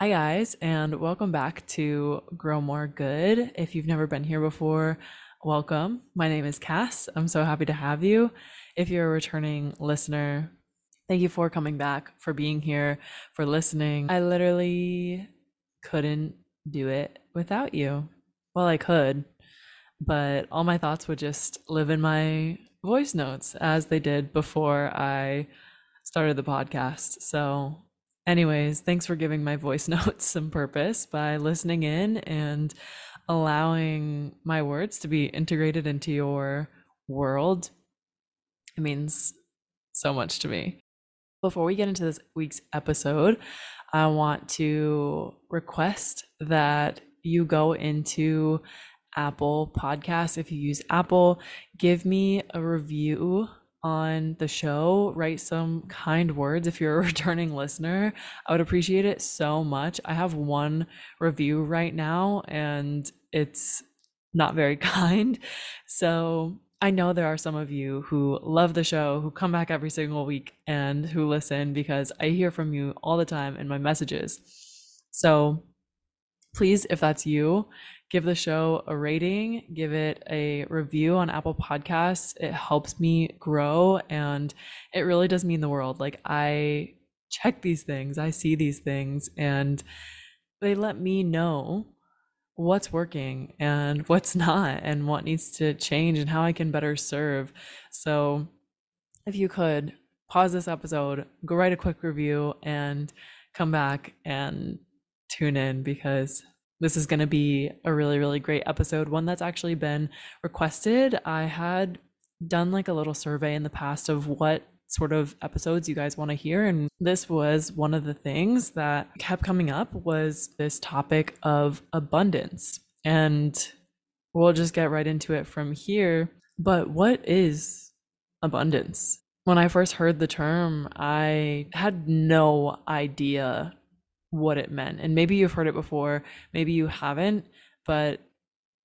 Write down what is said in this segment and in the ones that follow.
Hi, guys, and welcome back to Grow More Good. If you've never been here before, welcome. My name is Cass. I'm so happy to have you. If you're a returning listener, thank you for coming back, for being here, for listening. I literally couldn't do it without you. Well, I could, but all my thoughts would just live in my voice notes as they did before I started the podcast. So Anyways, thanks for giving my voice notes some purpose by listening in and allowing my words to be integrated into your world. It means so much to me. Before we get into this week's episode, I want to request that you go into Apple Podcasts. If you use Apple, give me a review on the show, write some kind words if you're a returning listener. I would appreciate it so much. I have one review right now and it's not very kind. So I know there are some of you who love the show, who come back every single week and who listen because I hear from you all the time in my messages. So please, if that's you, give the show a rating, give it a review on Apple Podcasts. It helps me grow and it really does mean the world. Like I check these things, I see these things and they let me know what's working and what's not and what needs to change and how I can better serve. So if you could pause this episode, go write a quick review and come back and tune in because this is going to be a really, really great episode, one that's actually been requested. I had done like a little survey in the past of what sort of episodes you guys want to hear and this was one of the things that kept coming up was this topic of abundance. And we'll just get right into it from here. But what is abundance? When i first heard the term i had no idea what it meant. And maybe you've heard it before, maybe you haven't, but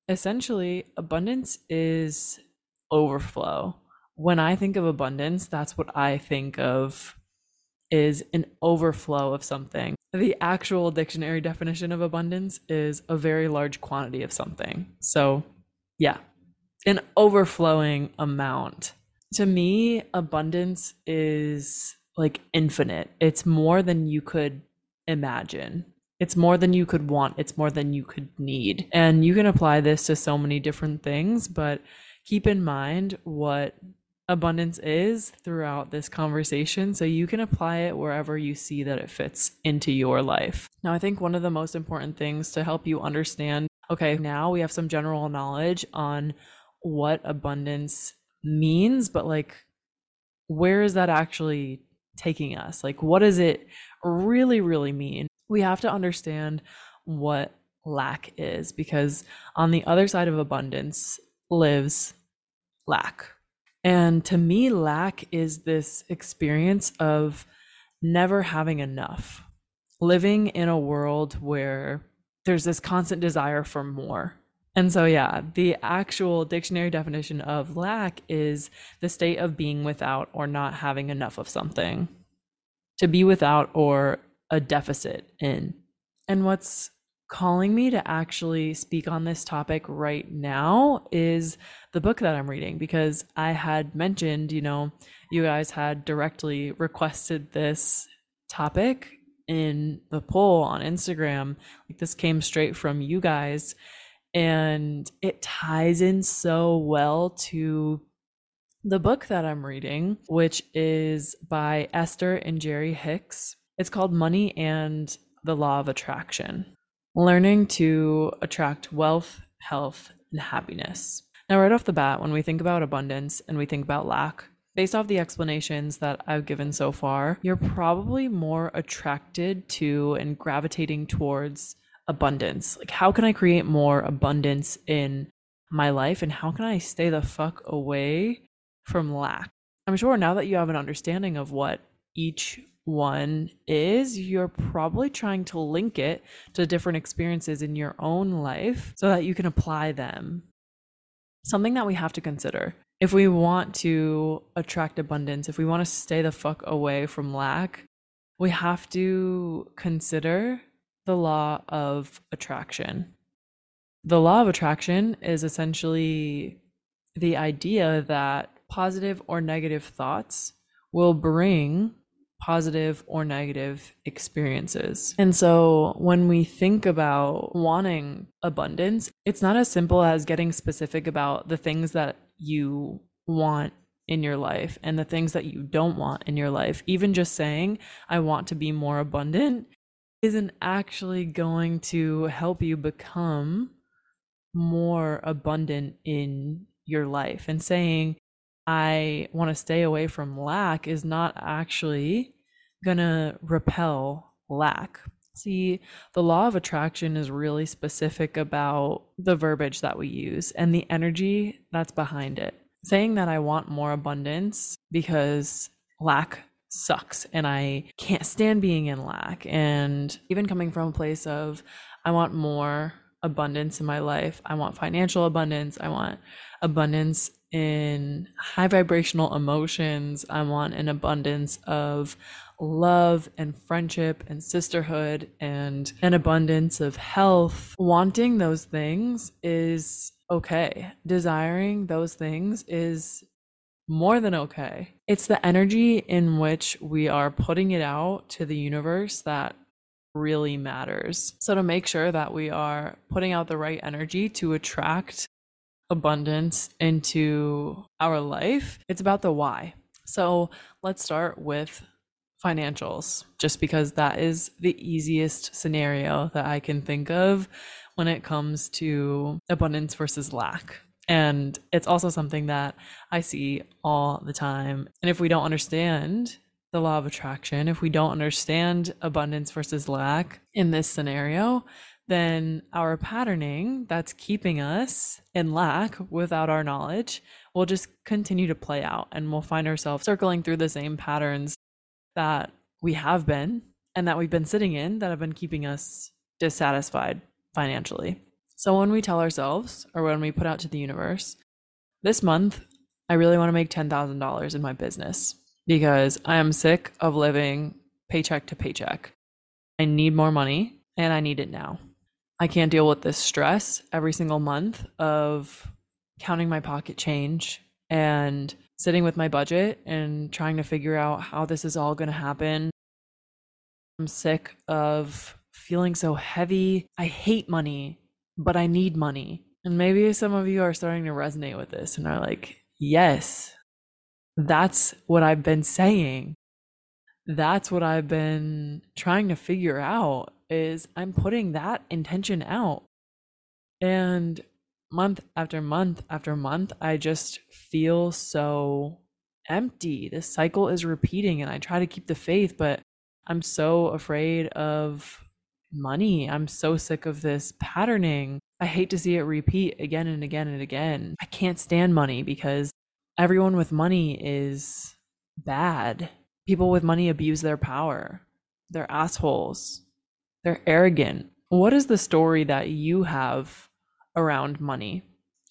essentially, abundance is overflow. When I think of abundance, that's what I think of is an overflow of something. The actual dictionary definition of abundance is a very large quantity of something. So, yeah, an overflowing amount. To me, abundance is like infinite. It's more than you could imagine. It's more than you could want, it's more than you could need. And you can apply this to so many different things, but keep in mind what abundance is throughout this conversation so you can apply it wherever you see that it fits into your life. Now, I think one of the most important things to help you understand okay, now we have some general knowledge on what abundance means, but like, where is that actually taking us? Like, what is it really, really mean, we have to understand what lack is because on the other side of abundance lives lack. And to me, lack is this experience of never having enough, living in a world where there's this constant desire for more. And so, yeah, the actual dictionary definition of lack is the state of being without or not having enough of something to be without or a deficit in. And what's calling me to actually speak on this topic right now is the book that I'm reading because I had mentioned, you know, you guys had directly requested this topic in the poll on Instagram. Like this came straight from you guys and it ties in so well to the book that I'm reading, which is by Esther and Jerry Hicks. It's called Money and the Law of Attraction Learning to Attract Wealth, Health, and Happiness. Now, right off the bat, when we think about abundance and we think about lack, based off the explanations that I've given so far, you're probably more attracted to and gravitating towards abundance. Like, how can I create more abundance in my life and how can I stay the fuck away from lack. I'm sure now that you have an understanding of what each one is, you're probably trying to link it to different experiences in your own life so that you can apply them. Something that we have to consider if we want to attract abundance, if we want to stay the fuck away from lack, we have to consider the law of attraction. The law of attraction is essentially the idea that positive or negative thoughts will bring positive or negative experiences. And so when we think about wanting abundance, it's not as simple as getting specific about the things that you want in your life and the things that you don't want in your life. Even just saying, I want to be more abundant isn't actually going to help you become more abundant in your life. And saying, I want to stay away from lack is not actually going to repel lack. See, the law of attraction is really specific about the verbiage that we use and the energy that's behind it. Saying that I want more abundance because lack sucks and I can't stand being in lack. And even coming from a place of, I want more abundance in my life, I want financial abundance, I want abundance in high vibrational emotions. I want an abundance of love and friendship and sisterhood and an abundance of health. Wanting those things is okay. Desiring those things is more than okay. It's the energy in which we are putting it out to the universe that really matters. So, to make sure that we are putting out the right energy to attract abundance into our life, it's about the why. So let's start with financials, just because that is the easiest scenario that I can think of when it comes to abundance versus lack. And it's also something that I see all the time. And if we don't understand the law of attraction, if we don't understand abundance versus lack in this scenario, then our patterning that's keeping us in lack without our knowledge will just continue to play out and we'll find ourselves circling through the same patterns that we have been and that we've been sitting in that have been keeping us dissatisfied financially. So when we tell ourselves or when we put out to the universe, this month I really want to make $10,000 in my business because I am sick of living paycheck to paycheck. I need more money and I need it now. I can't deal with this stress every single month of counting my pocket change and sitting with my budget and trying to figure out how this is all going to happen. I'm sick of feeling so heavy. I hate money, but I need money. And maybe some of you are starting to resonate with this and are like, yes, that's what I've been saying. That's what I've been trying to figure out is I'm putting that intention out. And month after month after month, I just feel so empty. This cycle is repeating, and I try to keep the faith, but I'm so afraid of money. I'm so sick of this patterning. I hate to see it repeat again and again and again. I can't stand money because everyone with money is bad. People with money abuse their power. They're assholes. They're arrogant. What is the story that you have around money?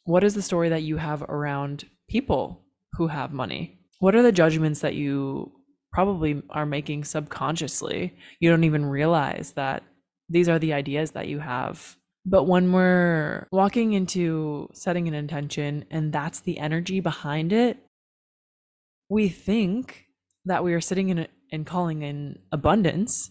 What is the story that you have around people who have money? What are the judgments that you probably are making subconsciously? You don't even realize that these are the ideas that you have. But when we're walking into setting an intention and that's the energy behind it, we think that we are sitting in and calling in abundance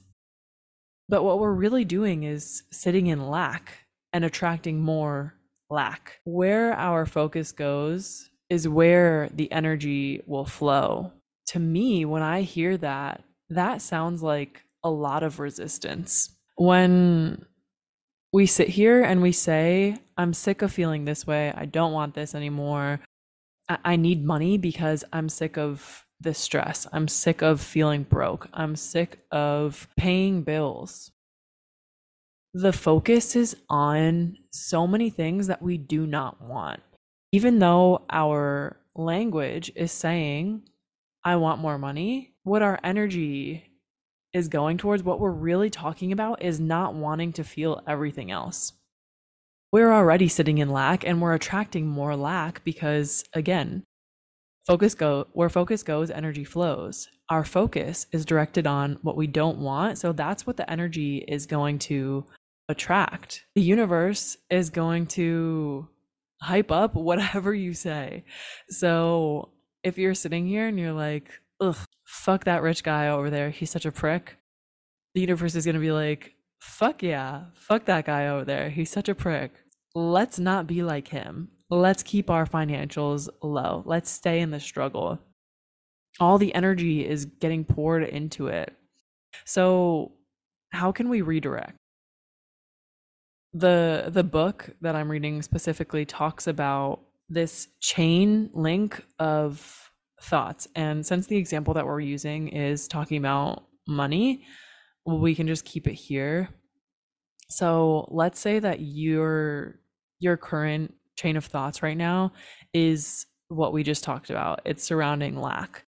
but what we're really doing is sitting in lack and attracting more lack. Where our focus goes is where the energy will flow. To me, when I hear that, that sounds like a lot of resistance. When we sit here and we say, I'm sick of feeling this way. I don't want this anymore. I, I need money because I'm sick of this stress. I'm sick of feeling broke. I'm sick of paying bills. The focus is on so many things that we do not want. Even though our language is saying, I want more money, what our energy is going towards, what we're really talking about is not wanting to feel everything else. We're already sitting in lack and we're attracting more lack because, again, focus go where focus goes energy flows our focus is directed on what we don't want. So that's what the energy is going to attract. The universe is going to hype up whatever you say. So if you're sitting here and you're like, ugh, fuck that rich guy over there, he's such a prick, the universe is going to be like, fuck yeah, fuck that guy over there, he's such a prick. Let's not be like him. Let's keep our financials low. Let's stay in the struggle. All the energy is getting poured into it. So, how can we redirect? the the book that I'm reading specifically talks about this chain link of thoughts. And since the example that we're using is talking about money, we can just keep it here. So let's say that your your current chain of thoughts right now is what we just talked about. It's surrounding lack.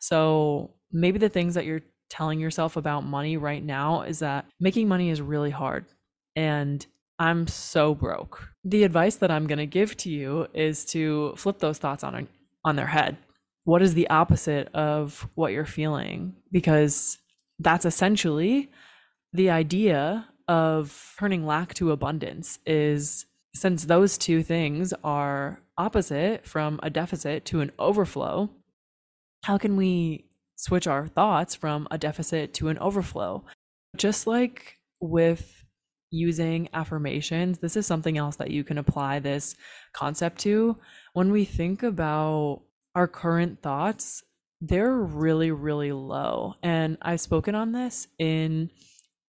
So maybe the things that you're telling yourself about money right now is that making money is really hard and I'm so broke. The advice that I'm going to give to you is to flip those thoughts on on their head. What is the opposite of what you're feeling? Because that's essentially the idea of turning lack to abundance is since those two things are opposite from a deficit to an overflow, how can we switch our thoughts from a deficit to an overflow? Just like with using affirmations, this is something else that you can apply this concept to. When we think about our current thoughts, they're really, really low. And I've spoken on this in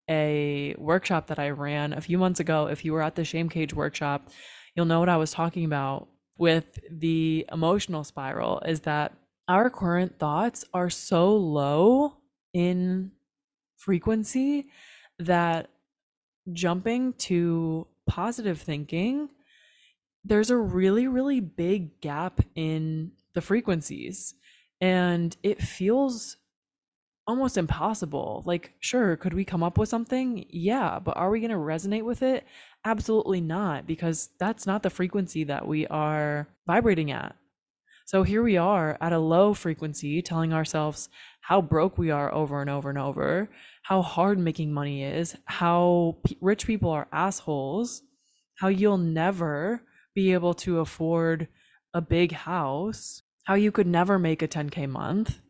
a workshop that I ran a few months ago. If you were at the Shame Cage workshop, you'll know what I was talking about with the emotional spiral is that our current thoughts are so low in frequency that jumping to positive thinking, there's a really, really big gap in the frequencies. And it feels almost impossible. Like, sure, could we come up with something? Yeah, but are we going to resonate with it? Absolutely not, because that's not the frequency that we are vibrating at. So here we are at a low frequency telling ourselves how broke we are over and over and over, how hard making money is, how p- rich people are assholes, how you'll never be able to afford a big house, how you could never make a 10K month.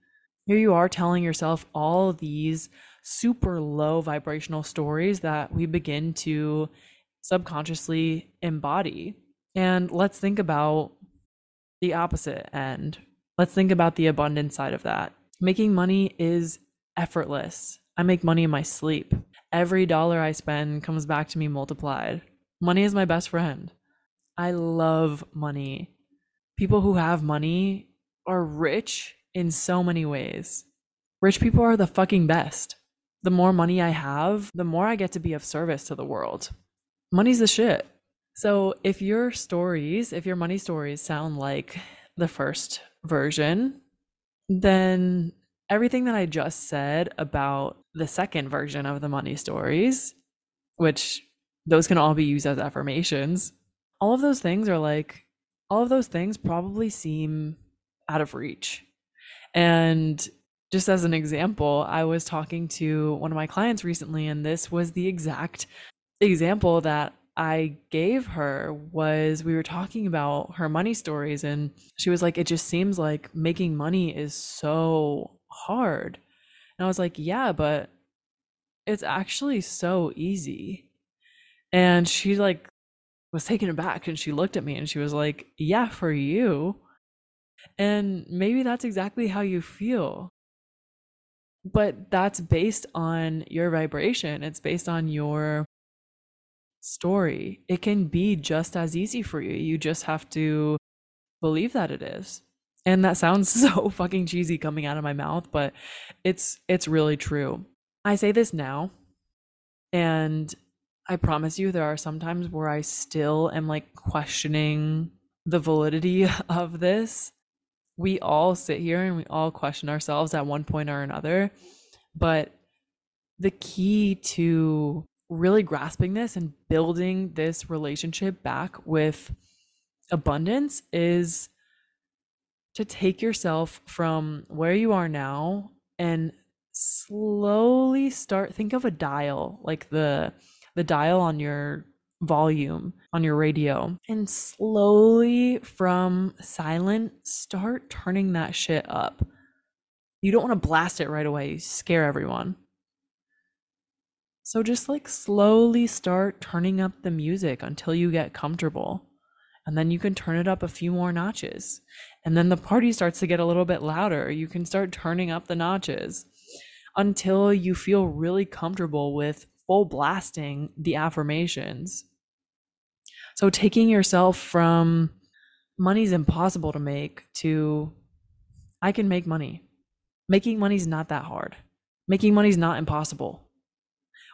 Here you are telling yourself all these super low vibrational stories that we begin to subconsciously embody. And let's think about the opposite end. Let's think about the abundance side of that. Making money is effortless. I make money in my sleep. Every dollar I spend comes back to me multiplied. Money is my best friend. I love money. People who have money are rich in so many ways. Rich people are the fucking best. The more money I have, the more I get to be of service to the world. Money's the shit. So if your stories, if your money stories sound like the first version, then everything that I just said about the second version of the money stories, which those can all be used as affirmations, all of those things are like, all of those things probably seem out of reach. And just as an example, I was talking to one of my clients recently, and this was the exact example that I gave her was we were talking about her money stories, and she was like, It just seems like making money is so hard. And I was like, Yeah, but it's actually so easy. And she like was taken aback and she looked at me and she was like, Yeah, for you. And maybe that's exactly how you feel. But that's based on your vibration. It's based on your story. It can be just as easy for you. You just have to believe that it is. And that sounds so fucking cheesy coming out of my mouth, but it's it's really true. I say this now and I promise you there are some times where I still am like questioning the validity of this. We all sit here and we all question ourselves at one point or another, but the key to really grasping this and building this relationship back with abundance is to take yourself from where you are now and slowly start think of a dial like the the dial on your volume on your radio and slowly from silent start turning that shit up. You don't want to blast it right away scare everyone. So just like slowly start turning up the music until you get comfortable and then you can turn it up a few more notches. And then the party starts to get a little bit louder you can start turning up the notches until you feel really comfortable with full blasting the affirmations so taking yourself from money's impossible to make to i can make money making money's not that hard making money's not impossible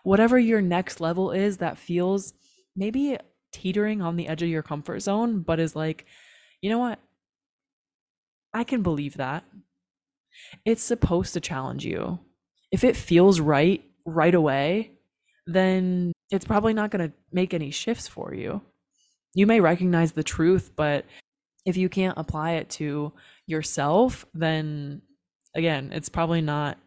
whatever your next level is that feels maybe teetering on the edge of your comfort zone, but is like, you know what? I can believe that. It's supposed to challenge you. If it feels right right away, then it's probably not going to make any shifts for you. You may recognize the truth, but if you can't apply it to yourself, then again, it's probably not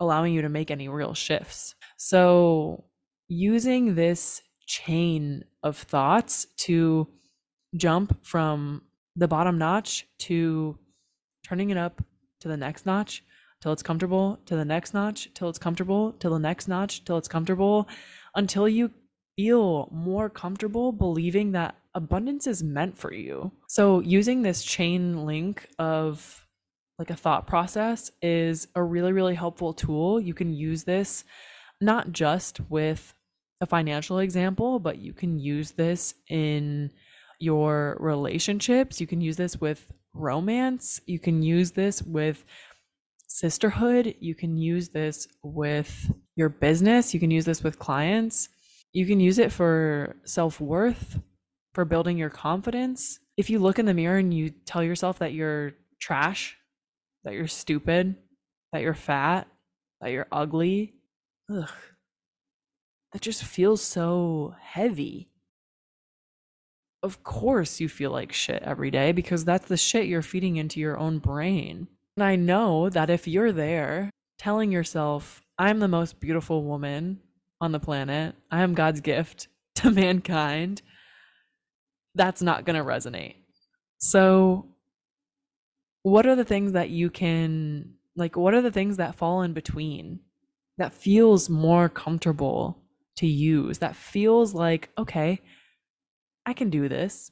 allowing you to make any real shifts. So, using this chain of thoughts to jump from the bottom notch to turning it up to the next notch till it's comfortable, to the next notch till it's comfortable, till the next notch till it's comfortable, until you feel more comfortable believing that abundance is meant for you. So, using this chain link of like a thought process is a really, really helpful tool. You can use this not just with a financial example, but you can use this in your relationships. You can use this with romance. You can use this with sisterhood. You can use this with your business. You can use this with clients. You can use it for self worth, for building your confidence. If you look in the mirror and you tell yourself that you're trash, that you're stupid, that you're fat, that you're ugly. Ugh. That just feels so heavy. Of course, you feel like shit every day because that's the shit you're feeding into your own brain. And I know that if you're there telling yourself, I'm the most beautiful woman on the planet, I am God's gift to mankind, that's not going to resonate. So what are the things that you can like what are the things that fall in between that feels more comfortable to use that feels like okay i can do this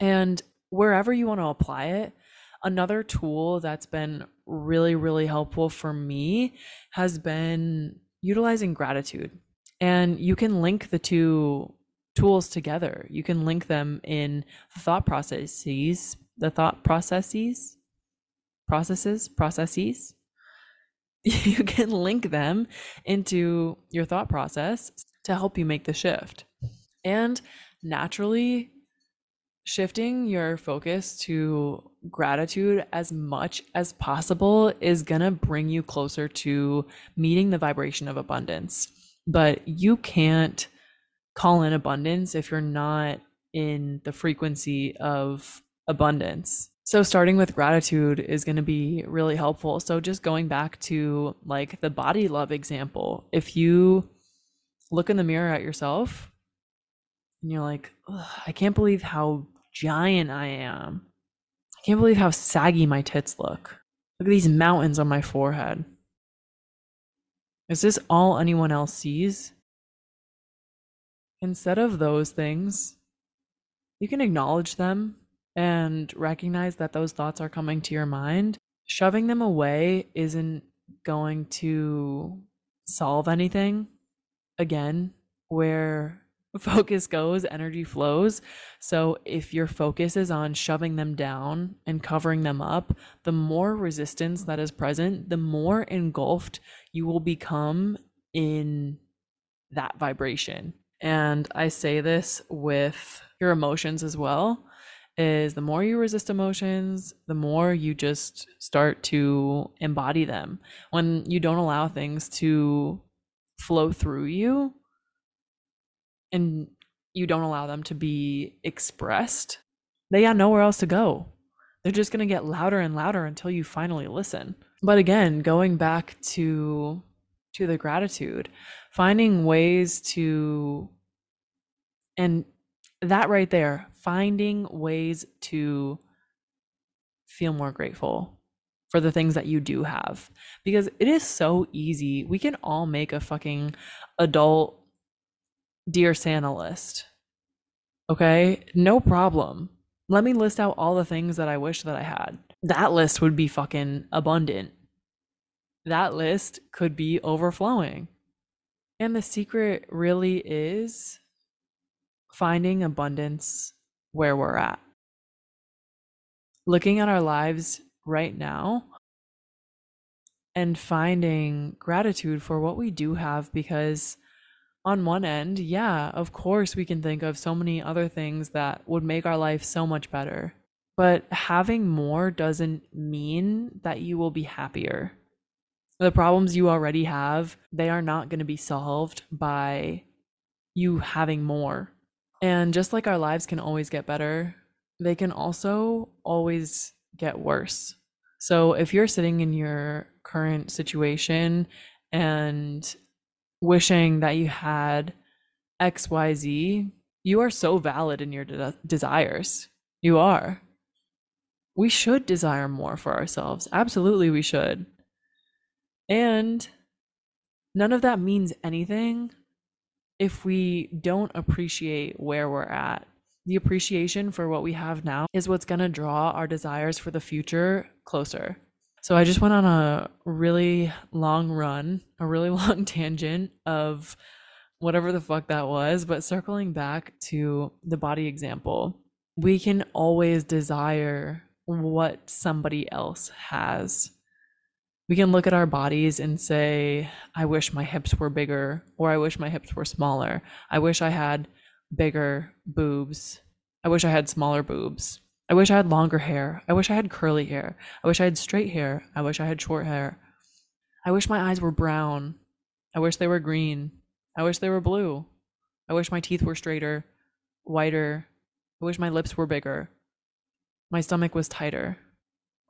and wherever you want to apply it another tool that's been really really helpful for me has been utilizing gratitude. And you can link the two tools together. You can link them in thought processes the thought processes, processes, processes, you can link them into your thought process to help you make the shift. And naturally, shifting your focus to gratitude as much as possible is going to bring you closer to meeting the vibration of abundance. But you can't call in abundance if you're not in the frequency of abundance. So starting with gratitude is going to be really helpful. So just going back to like the body love example, if you look in the mirror at yourself and you're like, I can't believe how giant I am. I can't believe how saggy my tits look. Look at these mountains on my forehead. Is this all anyone else sees? Instead of those things, you can acknowledge them and recognize that those thoughts are coming to your mind, shoving them away isn't going to solve anything. Again, where focus goes, energy flows. So if your focus is on shoving them down and covering them up, the more resistance that is present, the more engulfed you will become in that vibration. And I say this with your emotions as well is the more you resist emotions, the more you just start to embody them. When you don't allow things to flow through you and you don't allow them to be expressed, they got nowhere else to go. They're just going to get louder and louder until you finally listen. But again, going back to to the gratitude, finding ways to and that right there, finding ways to feel more grateful for the things that you do have because it is so easy. We can all make a fucking adult Dear Santa list. Okay? No problem. Let me list out all the things that I wish that I had. That list would be fucking abundant. That list could be overflowing. And the secret really is finding abundance where we're at. Looking at our lives right now and finding gratitude for what we do have because on one end, yeah, of course we can think of so many other things that would make our life so much better. But having more doesn't mean that you will be happier. The problems you already have, they are not going to be solved by you having more. And just like our lives can always get better, they can also always get worse. So if you're sitting in your current situation and wishing that you had XYZ, you are so valid in your de- desires. You are. We should desire more for ourselves. Absolutely, we should. And none of that means anything if we don't appreciate where we're at the appreciation for what we have now is what's going to draw our desires for the future closer. So I just went on a really long run, a really long tangent of whatever the fuck that was, but circling back to the body example, we can always desire what somebody else has. We can look at our bodies and say, I wish my hips were bigger, or I wish my hips were smaller. I wish I had bigger boobs. I wish I had smaller boobs. I wish I had longer hair. I wish I had curly hair. I wish I had straight hair. I wish I had short hair. I wish my eyes were brown. I wish they were green. I wish they were blue. I wish my teeth were straighter, whiter. I wish my lips were bigger. My stomach was tighter.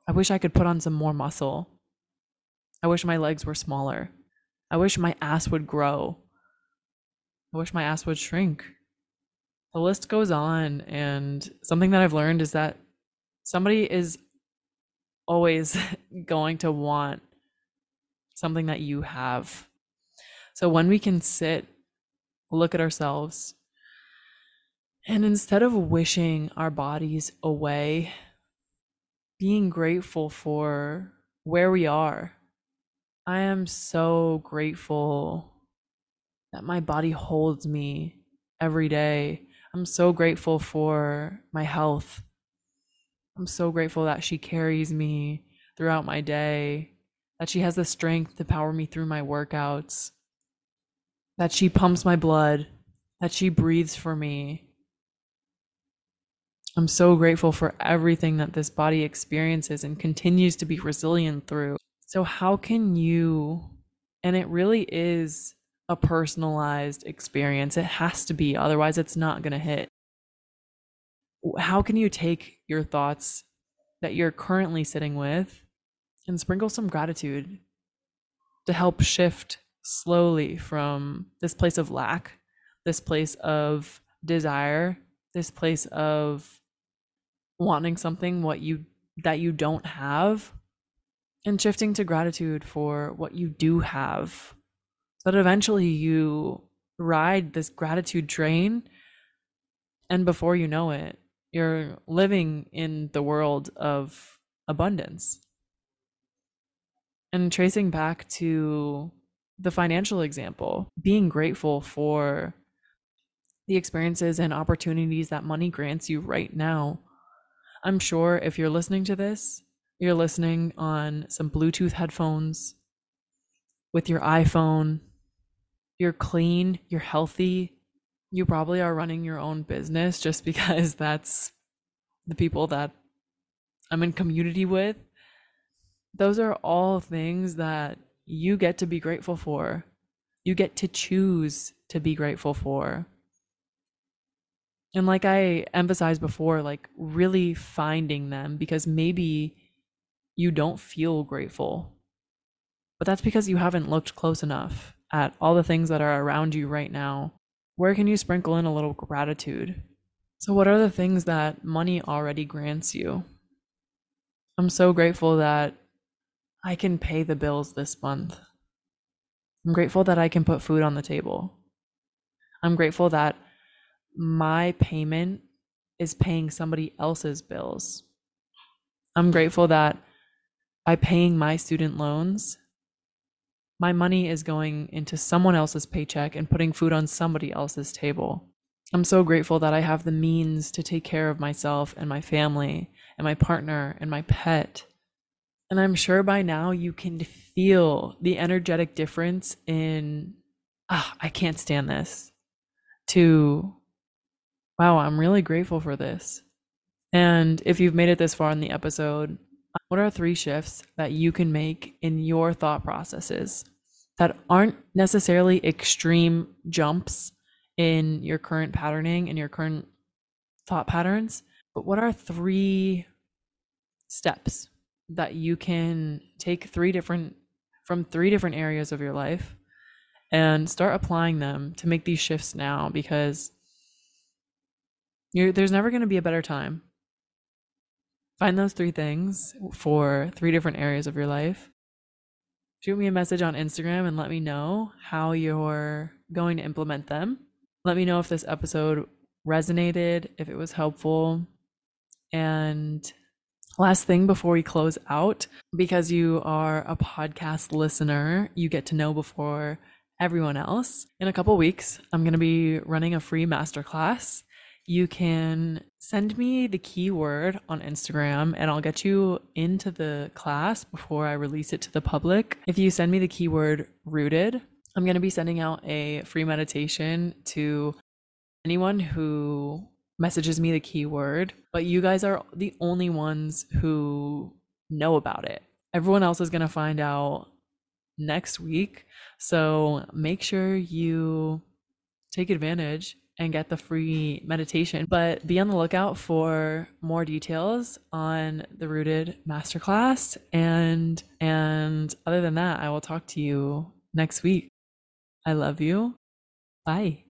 I wish I could put on some more muscle. I wish my legs were smaller. I wish my ass would grow. I wish my ass would shrink the list goes on and something that i've learned is that somebody is always going to want something that you have. So when we can sit look at ourselves and instead of wishing our bodies away being grateful for where we are i am so grateful that my body holds me every day I'm so grateful for my health. I'm so grateful that she carries me throughout my day, that she has the strength to power me through my workouts, that she pumps my blood, that she breathes for me. I'm so grateful for everything that this body experiences and continues to be resilient through. So, how can you, and it really is a personalized experience. It has to be, otherwise, it's not going to hit. How can you take your thoughts that you're currently sitting with and sprinkle some gratitude to help shift slowly from this place of lack, this place of desire, this place of wanting something what you that you don't have and shifting to gratitude for what you do have but eventually you ride this gratitude train. And before you know it, you're living in the world of abundance. And tracing back to the financial example, being grateful for the experiences and opportunities that money grants you right now. I'm sure if you're listening to this, you're listening on some Bluetooth headphones with your iPhone you're clean, you're healthy, you probably are running your own business just because that's the people that I'm in community with. Those are all things that you get to be grateful for. You get to choose to be grateful for. And like I emphasized before, like really finding them because maybe you don't feel grateful But that's because you haven't looked close enough at all the things that are around you right now. Where can you sprinkle in a little gratitude? So, what are the things that money already grants you? I'm so grateful that I can pay the bills this month. I'm grateful that I can put food on the table. I'm grateful that my payment is paying somebody else's bills. I'm grateful that by paying my student loans, my money is going into someone else's paycheck and putting food on somebody else's table. I'm so grateful that I have the means to take care of myself and my family and my partner and my pet. And I'm sure by now you can feel the energetic difference in, ah, I can't stand this, to, wow, I'm really grateful for this. And if you've made it this far in the episode, what are three shifts that you can make in your thought processes that aren't necessarily extreme jumps in your current patterning and your current thought patterns? But what are three steps that you can take three different from three different areas of your life and start applying them to make these shifts now because there's never going to be a better time Find those three things for three different areas of your life. Shoot me a message on Instagram and let me know how you're going to implement them. Let me know if this episode resonated, if it was helpful. And last thing before we close out, because you are a podcast listener, you get to know before everyone else. In a couple weeks, I'm going to be running a free masterclass you can send me the keyword on Instagram and I'll get you into the class before I release it to the public. If you send me the keyword rooted, I'm going to be sending out a free meditation to anyone who messages me the keyword, but you guys are the only ones who know about it. Everyone else is going to find out next week. So make sure you take advantage and get the free meditation. But be on the lookout for more details on the Rooted Masterclass. And and other than that, I will talk to you next week. I love you. Bye.